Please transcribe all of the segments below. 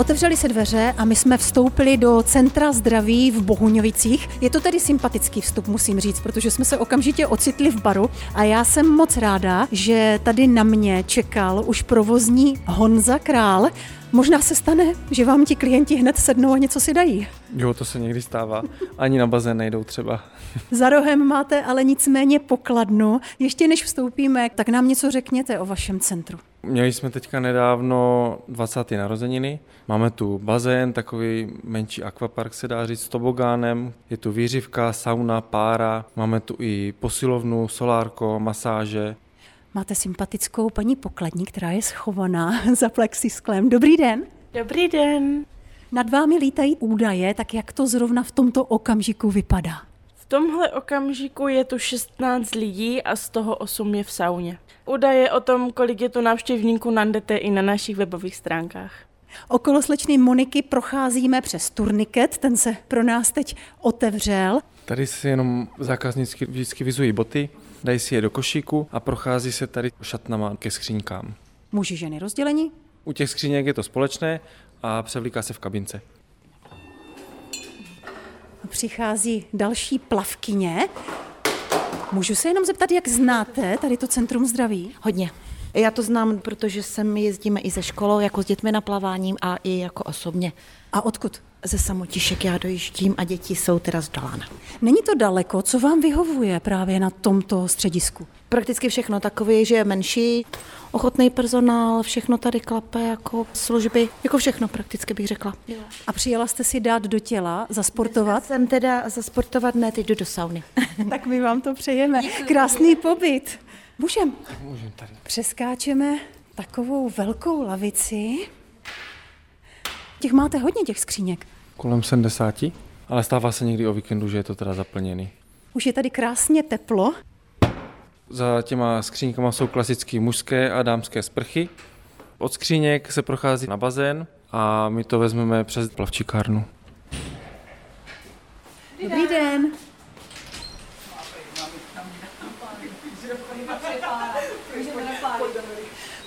Otevřely se dveře a my jsme vstoupili do Centra zdraví v Bohuňovicích. Je to tedy sympatický vstup, musím říct, protože jsme se okamžitě ocitli v baru a já jsem moc ráda, že tady na mě čekal už provozní Honza Král. Možná se stane, že vám ti klienti hned sednou a něco si dají. Jo, to se někdy stává. Ani na bazén nejdou třeba. Za rohem máte ale nicméně pokladnu. Ještě než vstoupíme, tak nám něco řekněte o vašem centru. Měli jsme teďka nedávno 20. narozeniny. Máme tu bazén, takový menší akvapark se dá říct s tobogánem. Je tu výřivka, sauna, pára. Máme tu i posilovnu, solárko, masáže. Máte sympatickou paní pokladní, která je schovaná za plexisklem. Dobrý den. Dobrý den. Nad vámi lítají údaje, tak jak to zrovna v tomto okamžiku vypadá? V tomhle okamžiku je tu 16 lidí a z toho 8 je v sauně. Údaje o tom, kolik je tu návštěvníků, najdete i na našich webových stránkách. Okolo slečny Moniky procházíme přes turniket, ten se pro nás teď otevřel. Tady si jenom zákazníci vždycky vizují boty, dají si je do košíku a prochází se tady šatnama ke skříňkám. Muži, ženy rozdělení? U těch skříněk je to společné a převlíká se v kabince. Přichází další plavkyně. Můžu se jenom zeptat, jak znáte tady to Centrum zdraví? Hodně. Já to znám, protože sem jezdíme i ze školou, jako s dětmi na plaváním a i jako osobně. A odkud? Ze samotišek já dojíždím a děti jsou teda z Dolána. Není to daleko, co vám vyhovuje právě na tomto středisku? Prakticky všechno takové, že je menší, ochotný personál, všechno tady klape jako služby, jako všechno prakticky bych řekla. A přijela jste si dát do těla, zasportovat? Jsem teda zasportovat, ne, teď jdu do sauny. tak my vám to přejeme. Krásný pobyt. Můžem. Můžem tady. Přeskáčeme takovou velkou lavici. Těch máte hodně těch skříněk. Kolem 70, ale stává se někdy o víkendu, že je to teda zaplněný. Už je tady krásně teplo. Za těma skříňkama jsou klasické mužské a dámské sprchy. Od skříněk se prochází na bazén a my to vezmeme přes plavčikárnu. Dobrý den.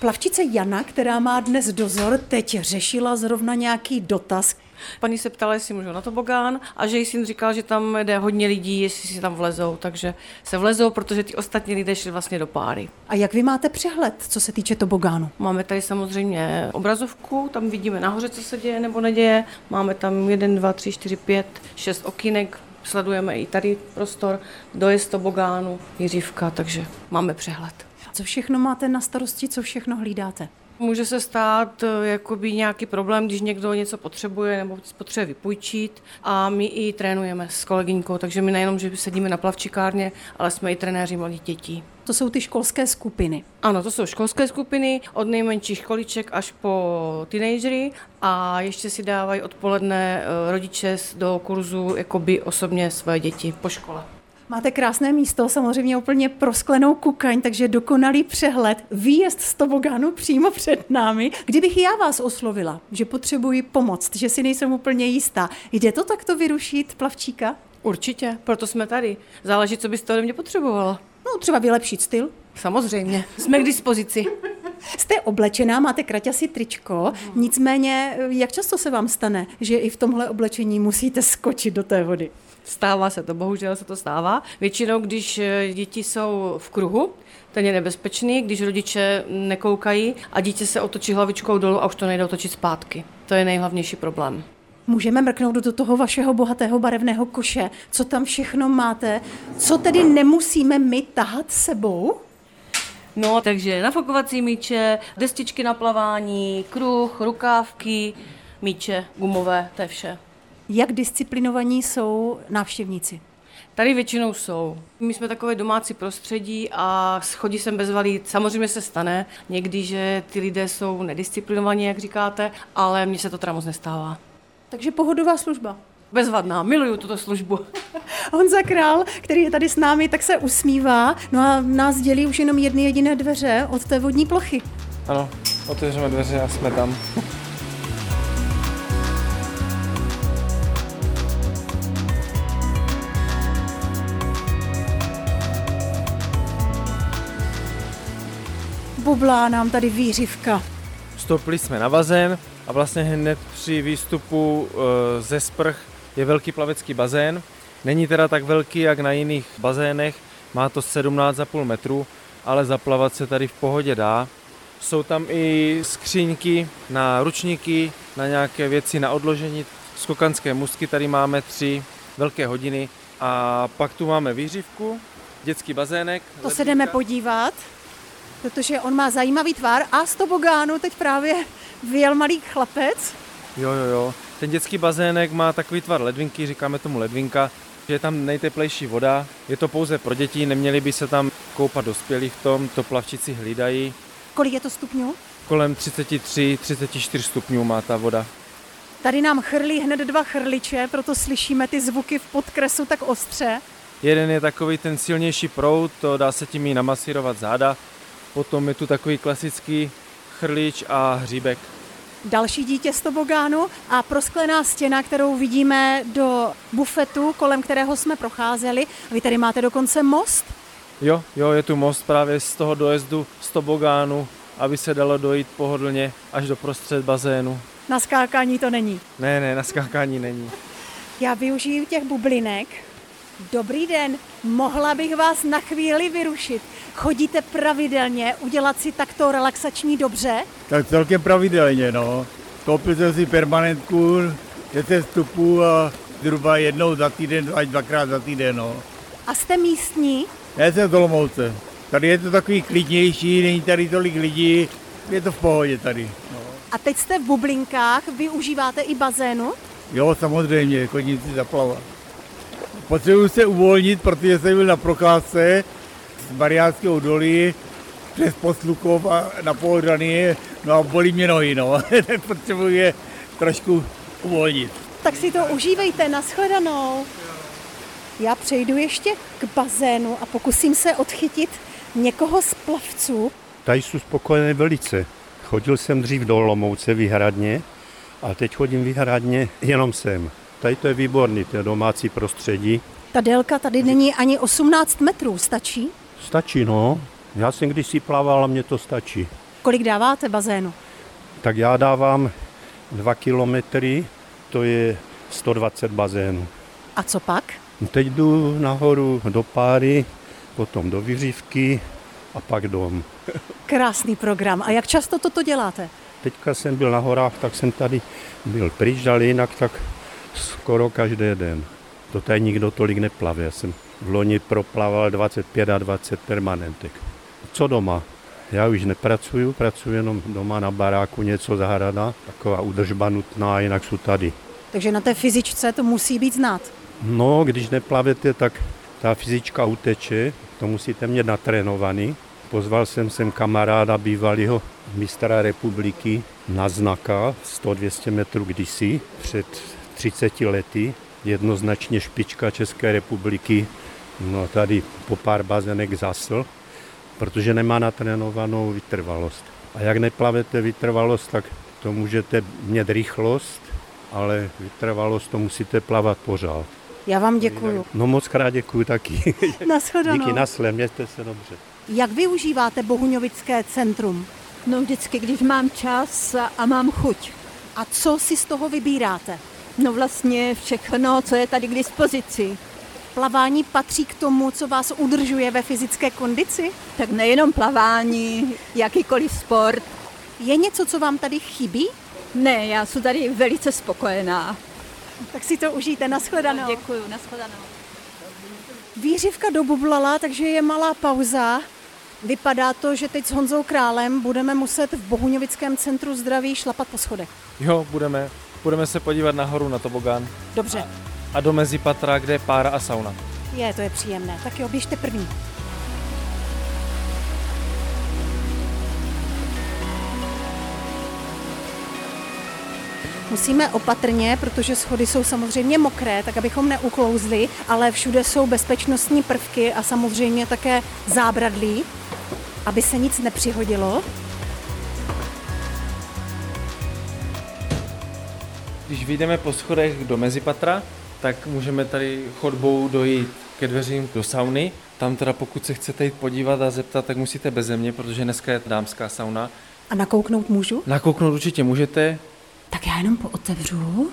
Plavčice Jana, která má dnes dozor, teď řešila zrovna nějaký dotaz. Paní se ptala, jestli můžu na tobogán a že jí syn říkal, že tam jde hodně lidí, jestli si tam vlezou, takže se vlezou, protože ty ostatní lidé šli vlastně do páry. A jak vy máte přehled, co se týče tobogánu? Máme tady samozřejmě obrazovku, tam vidíme nahoře, co se děje nebo neděje. Máme tam 1, 2, 3, 4, 5, 6 okinek, sledujeme i tady prostor, dojezd tobogánu, jiřivka, takže máme přehled. Co všechno máte na starosti, co všechno hlídáte? Může se stát eh, jakoby nějaký problém, když někdo něco potřebuje nebo potřebuje vypůjčit a my i trénujeme s kolegyňkou, takže my nejenom, že sedíme na plavčikárně, ale jsme i trenéři malých dětí. To jsou ty školské skupiny. Ano, to jsou školské skupiny, od nejmenších školiček až po teenagery a ještě si dávají odpoledne eh, rodiče do kurzu jakoby osobně své děti po škole. Máte krásné místo, samozřejmě úplně prosklenou kukaň, takže dokonalý přehled, výjezd z tobogánu přímo před námi. Kdybych já vás oslovila, že potřebuji pomoc, že si nejsem úplně jistá, jde to takto vyrušit plavčíka? Určitě, proto jsme tady. Záleží, co byste ode mě potřebovala. No, třeba vylepšit styl. Samozřejmě, jsme k dispozici. Jste oblečená, máte kraťasy tričko, nicméně jak často se vám stane, že i v tomhle oblečení musíte skočit do té vody? Stává se to, bohužel se to stává. Většinou, když eh, děti jsou v kruhu, ten je nebezpečný, když rodiče nekoukají a dítě se otočí hlavičkou dolů a už to nejde otočit zpátky. To je nejhlavnější problém. Můžeme mrknout do toho vašeho bohatého barevného koše, co tam všechno máte, co tedy nemusíme my tahat sebou? No, takže nafukovací míče, destičky na plavání, kruh, rukávky, míče gumové, to je vše. Jak disciplinovaní jsou návštěvníci? Tady většinou jsou. My jsme takové domácí prostředí a chodí sem bezvalí. Samozřejmě se stane někdy, že ty lidé jsou nedisciplinovaní, jak říkáte, ale mně se to teda moc nestává. Takže pohodová služba. Bezvadná, miluju tuto službu. Honza Král, který je tady s námi, tak se usmívá, no a nás dělí už jenom jedny jediné dveře od té vodní plochy. Ano, otevřeme dveře a jsme tam. Bublá nám tady výřivka. Vstoupili jsme na bazén a vlastně hned při výstupu e, ze sprch je velký plavecký bazén. Není teda tak velký, jak na jiných bazénech, má to 17,5 metrů, ale zaplavat se tady v pohodě dá. Jsou tam i skříňky na ručníky, na nějaké věci na odložení. Skokanské musky tady máme tři velké hodiny a pak tu máme výřivku, dětský bazének. To se jdeme podívat, protože on má zajímavý tvar a z tobogánu teď právě vyjel malý chlapec. Jo, jo, jo. Ten dětský bazének má takový tvar ledvinky, říkáme tomu ledvinka. Je tam nejteplejší voda, je to pouze pro děti, neměli by se tam koupat dospělí v tom, to plavčici hlídají. Kolik je to stupňů? Kolem 33-34 stupňů má ta voda. Tady nám chrlí hned dva chrliče, proto slyšíme ty zvuky v podkresu tak ostře. Jeden je takový ten silnější proud, to dá se tím i namasírovat záda. Potom je tu takový klasický chrlič a hříbek. Další dítě z tobogánu a prosklená stěna, kterou vidíme do bufetu, kolem kterého jsme procházeli. Vy tady máte dokonce most? Jo, jo, je tu most právě z toho dojezdu z tobogánu, aby se dalo dojít pohodlně až do prostřed bazénu. Na skákání to není. Ne, ne, na skákání není. Já využiju těch bublinek. Dobrý den, mohla bych vás na chvíli vyrušit. Chodíte pravidelně udělat si takto relaxační dobře? Tak celkem pravidelně, no. Koupil jsem si permanentku, 10 vstupů a zhruba jednou za týden, až dvakrát za týden, no. A jste místní? Já jsem z Olomouce. Tady je to takový klidnější, není tady tolik lidí, je to v pohodě tady. No. A teď jste v bublinkách, využíváte i bazénu? Jo, samozřejmě, chodím si zaplavat. Potřebuji se uvolnit, protože jsem byl na procházce z Mariánského dolí přes Poslukov a na Pohodrany, no a bolí mě nohy, no. tak potřebuji je trošku uvolnit. Tak si to užívejte, nashledanou. Já přejdu ještě k bazénu a pokusím se odchytit někoho z plavců. Tady jsou spokojené velice. Chodil jsem dřív do Olomouce výhradně a teď chodím výhradně jenom sem. Tady to je výborný, to je domácí prostředí. Ta délka tady není ani 18 metrů, stačí? Stačí, no. Já jsem když si plaval a mě to stačí. Kolik dáváte bazénu? Tak já dávám dva kilometry, to je 120 bazénů. A co pak? Teď jdu nahoru do páry, potom do vyřívky a pak dom. Krásný program. A jak často toto děláte? Teďka jsem byl na horách, tak jsem tady byl pryč, ale jinak tak skoro každý den. To tady nikdo tolik neplave. Já jsem v loni proplaval 25 a 20 permanentek. Co doma? Já už nepracuju, pracuji jenom doma na baráku, něco zahrada, taková udržba nutná, jinak jsou tady. Takže na té fyzičce to musí být znát. No, když neplavete, tak ta fyzička uteče, to musíte mít natrénovaný. Pozval jsem sem kamaráda bývalého mistra republiky na znaka 100-200 metrů kdysi, před 30 lety, jednoznačně špička České republiky, no tady po pár bazenek zasl, protože nemá natrénovanou vytrvalost. A jak neplavete vytrvalost, tak to můžete mít rychlost, ale vytrvalost to musíte plavat pořád. Já vám děkuju. No moc krát děkuju taky. Nashledanou. Díky, nasle, mějte se dobře. Jak využíváte Bohuňovické centrum? No vždycky, když mám čas a mám chuť. A co si z toho vybíráte? No vlastně všechno, co je tady k dispozici. Plavání patří k tomu, co vás udržuje ve fyzické kondici? Tak nejenom plavání, jakýkoliv sport. Je něco, co vám tady chybí? Ne, já jsem tady velice spokojená. Tak si to užijte, nashledanou. Děkuji, nashledanou. Výřivka dobublala, takže je malá pauza. Vypadá to, že teď s Honzou Králem budeme muset v Bohuňovickém centru zdraví šlapat po schodech. Jo, budeme. Budeme se podívat nahoru na tobogán Dobře, a do mezipatra, kde je pára a sauna. je, to je příjemné. Tak jo, běžte první. Musíme opatrně, protože schody jsou samozřejmě mokré, tak abychom neuklouzli, ale všude jsou bezpečnostní prvky a samozřejmě také zábradlí, aby se nic nepřihodilo. Když vyjdeme po schodech do mezipatra, tak můžeme tady chodbou dojít ke dveřím do sauny. Tam teda pokud se chcete jít podívat a zeptat, tak musíte bez země, protože dneska je dámská sauna. A nakouknout můžu? Nakouknout určitě můžete, Tak já jenom pootevřu.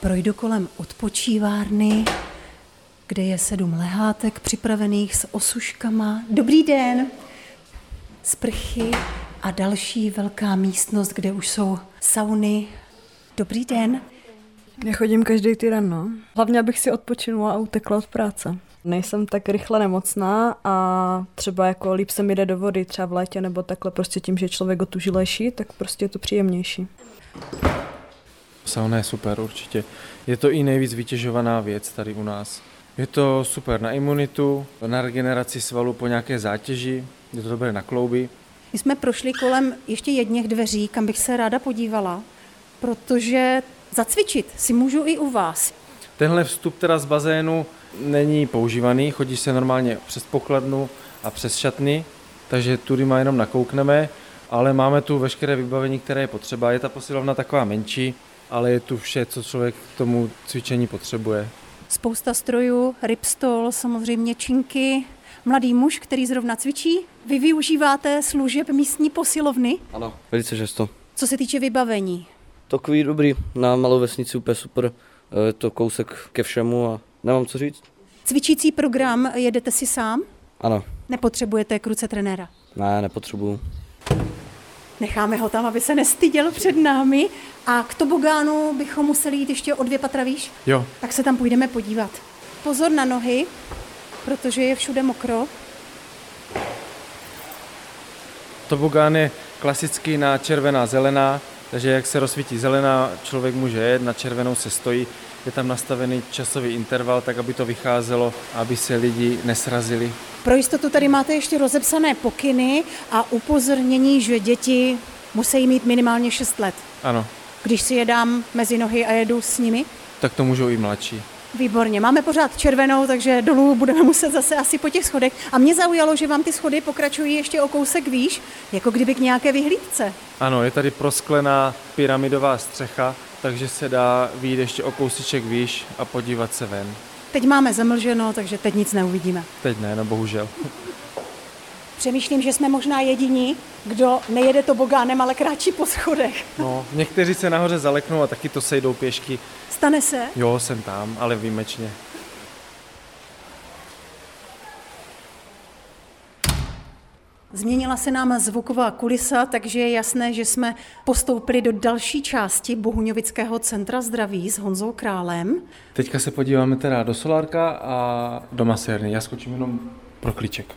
Projdu kolem odpočívárny, kde je sedm lehátek připravených s osuškama. Dobrý den! Sprchy a další velká místnost, kde už jsou sauny. Dobrý den. Já chodím každý týden, no. Hlavně, abych si odpočinula a utekla od práce. Nejsem tak rychle nemocná a třeba jako líp se mi jde do vody, třeba v létě nebo takhle prostě tím, že je člověk otužilejší, tak prostě je to příjemnější. Sauna je super určitě. Je to i nejvíc vytěžovaná věc tady u nás. Je to super na imunitu, na regeneraci svalu po nějaké zátěži, je to dobré na klouby. My jsme prošli kolem ještě jedněch dveří, kam bych se ráda podívala, protože zacvičit si můžu i u vás. Tenhle vstup teda z bazénu není používaný, chodí se normálně přes pokladnu a přes šatny, takže tudy má jenom nakoukneme, ale máme tu veškeré vybavení, které je potřeba. Je ta posilovna taková menší, ale je tu vše, co člověk k tomu cvičení potřebuje. Spousta strojů, ripstol, samozřejmě činky, mladý muž, který zrovna cvičí. Vy využíváte služeb místní posilovny? Ano, velice často. Co se týče vybavení? Takový dobrý, na malou vesnici úplně super. Je to kousek ke všemu a nemám co říct. Cvičící program jedete si sám? Ano. Nepotřebujete k ruce trenéra? Ne, nepotřebuju. Necháme ho tam, aby se nestyděl před námi. A k tobogánu bychom museli jít ještě o dvě patra výš? Jo. Tak se tam půjdeme podívat. Pozor na nohy, protože je všude mokro. Tobogán je klasicky na červená zelená, takže jak se rozsvítí zelená, člověk může jet, na červenou se stojí. Je tam nastavený časový interval, tak aby to vycházelo, aby se lidi nesrazili. Pro jistotu tady máte ještě rozepsané pokyny a upozornění, že děti musí mít minimálně 6 let. Ano, Když si je dám mezi nohy a jedu s nimi? tak to můžou i mladší. Výborně, máme pořád červenou, takže dolů budeme muset zase asi po těch schodech. A mě zaujalo, že vám ty schody pokračují ještě o kousek výš, jako kdyby k nějaké vyhlídce. Ano, je tady prosklená pyramidová střecha, takže se dá výjít ještě o kousíček výš a podívat se ven. Teď máme zamlženo, takže teď nic neuvidíme. Teď ne, no bohužel. Přemýšlím, že jsme možná jediní, kdo nejede tobogánem, ale kráčí po schodech. No, někteří se nahoře zaleknou a taky to sejdou pěšky. Stane se? Jo, jsem tam, ale výjimečně. Změnila se nám zvuková kulisa, takže je jasné, že jsme postoupili do další části Bohuňovického centra zdraví s Honzou Králem. Teďka se podíváme teda do solárka a do masérny. Já skočím jenom pro klíček.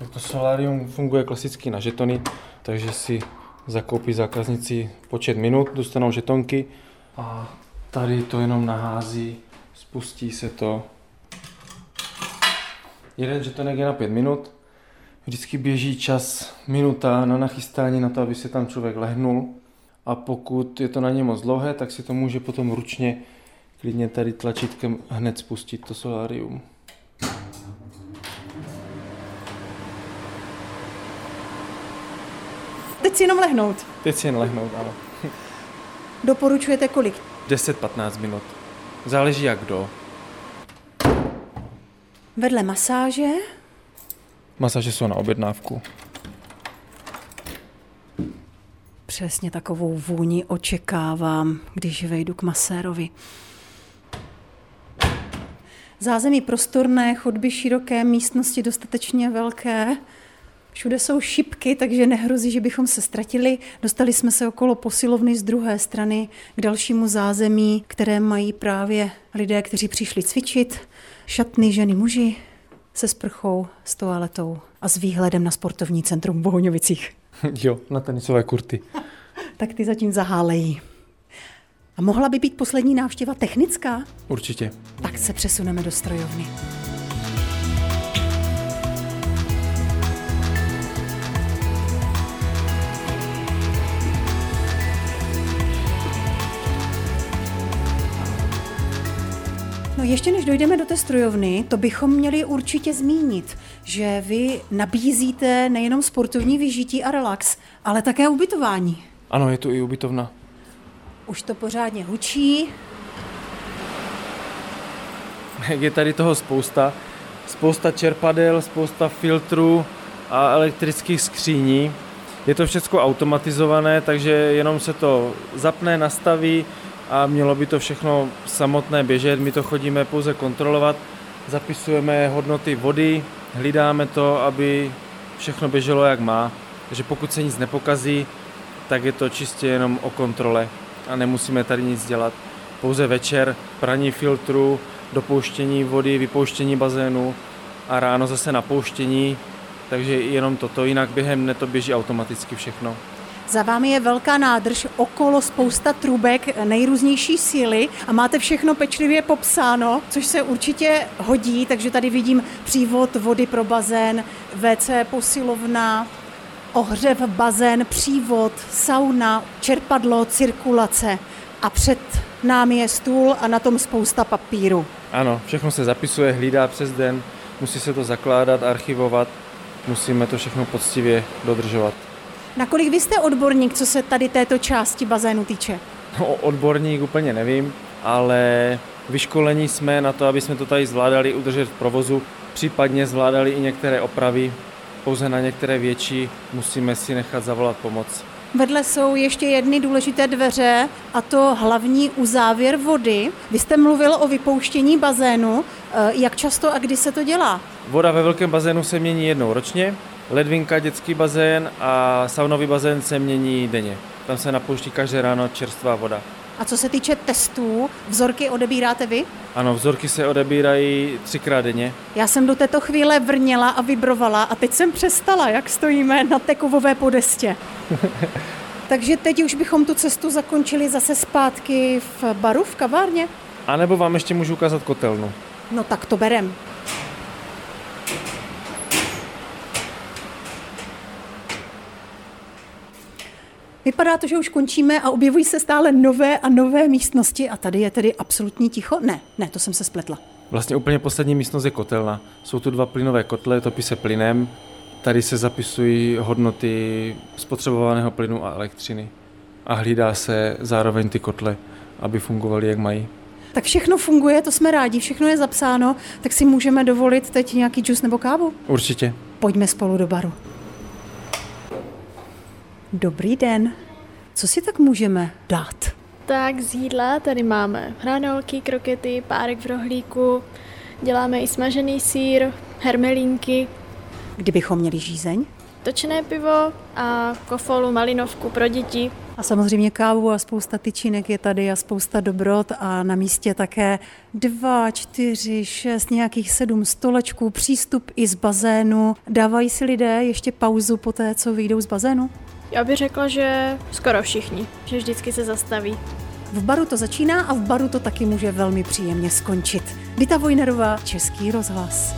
Tak to solárium funguje klasicky na žetony, takže si zakoupí zákazníci počet minut, dostanou žetonky a tady to jenom nahází, spustí se to. Jeden žetonek je na pět minut, vždycky běží čas minuta na nachystání na to, aby se tam člověk lehnul a pokud je to na ně moc dlouhé, tak si to může potom ručně klidně tady tlačítkem hned spustit to solárium. Teď si jenom lehnout. Teď si jen lehnout, ano. Doporučujete kolik? 10-15 minut. Záleží jak kdo. Vedle masáže Masaže jsou na objednávku. Přesně takovou vůni očekávám, když vejdu k masérovi. Zázemí prostorné, chodby široké, místnosti dostatečně velké. Všude jsou šipky, takže nehrozí, že bychom se ztratili. Dostali jsme se okolo posilovny z druhé strany k dalšímu zázemí, které mají právě lidé, kteří přišli cvičit. Šatny ženy muži se sprchou, s toaletou a s výhledem na sportovní centrum v Bohoňovicích. jo, na tenisové kurty. tak ty zatím zahálejí. A mohla by být poslední návštěva technická? Určitě. Tak se přesuneme do strojovny. No ještě než dojdeme do té strojovny, to bychom měli určitě zmínit, že vy nabízíte nejenom sportovní vyžití a relax, ale také ubytování. Ano, je tu i ubytovna. Už to pořádně hučí. Je tady toho spousta. Spousta čerpadel, spousta filtrů, a elektrických skříní. Je to všechno automatizované, takže jenom se to zapne, nastaví a mělo by to všechno samotné běžet. My to chodíme pouze kontrolovat, zapisujeme hodnoty vody, hlídáme to, aby všechno běželo jak má. Takže pokud se nic nepokazí, tak je to čistě jenom o kontrole a nemusíme tady nic dělat. Pouze večer praní filtru, dopouštění vody, vypouštění bazénu a ráno zase napouštění, takže jenom toto, jinak během dne to běží automaticky všechno. Za vámi je velká nádrž, okolo spousta trubek, nejrůznější síly a máte všechno pečlivě popsáno, což se určitě hodí, takže tady vidím přívod vody pro bazén, WC posilovna, ohřev, bazén, přívod, sauna, čerpadlo, cirkulace a před námi je stůl a na tom spousta papíru. Ano, všechno se zapisuje, hlídá přes den, musí se to zakládat, archivovat, musíme to všechno poctivě dodržovat. Nakolik vy jste odborník, co se tady této části bazénu týče? No, odborník úplně nevím, ale vyškolení jsme na to, aby jsme to tady zvládali udržet v provozu, případně zvládali i některé opravy, pouze na některé větší musíme si nechat zavolat pomoc. Vedle jsou ještě jedny důležité dveře a to hlavní uzávěr vody. Vy jste mluvil o vypouštění bazénu. Eh, jak často a kdy se to dělá? Voda ve velkém bazénu se mění jednou ročně, ledvinka, dětský bazén a saunový bazén se mění denně. Tam se napouští každé ráno čerstvá voda. A co se týče testů, vzorky odebíráte vy? Ano, vzorky se odebírají třikrát denně. Já jsem do této chvíle vrněla a vibrovala a teď jsem přestala, jak stojíme na té kovové podestě. Takže teď už bychom tu cestu zakončili zase zpátky v baru, v kavárně? A nebo vám ještě můžu ukázat kotelnu. No tak to berem. Vypadá to, že už končíme a objevují se stále nové a nové místnosti a tady je tedy absolutní ticho? Ne, ne, to jsem se spletla. Vlastně úplně poslední místnost je kotelna. Jsou tu dva plynové kotle, topí se plynem. Tady se zapisují hodnoty spotřebovaného plynu a elektřiny. A hlídá se zároveň ty kotle, aby fungovaly, jak mají. Tak všechno funguje, to jsme rádi, všechno je zapsáno, tak si můžeme dovolit teď nějaký džus nebo kávu? Určitě. Pojďme spolu do baru. Dobrý den. Co si tak můžeme dát? Tak z jídla tady máme hranolky, krokety, párek v rohlíku, děláme i smažený sír, hermelínky. Kdybychom měli žízeň? Točené pivo a kofolu, malinovku pro děti. A samozřejmě kávu a spousta tyčinek je tady a spousta dobrot a na místě také dva, čtyři, šest, nějakých sedm stolečků, přístup i z bazénu. Dávají si lidé ještě pauzu po té, co vyjdou z bazénu? Já bych řekla, že skoro všichni, že vždycky se zastaví. V baru to začíná a v baru to taky může velmi příjemně skončit. Dita Vojnerová, Český rozhlas.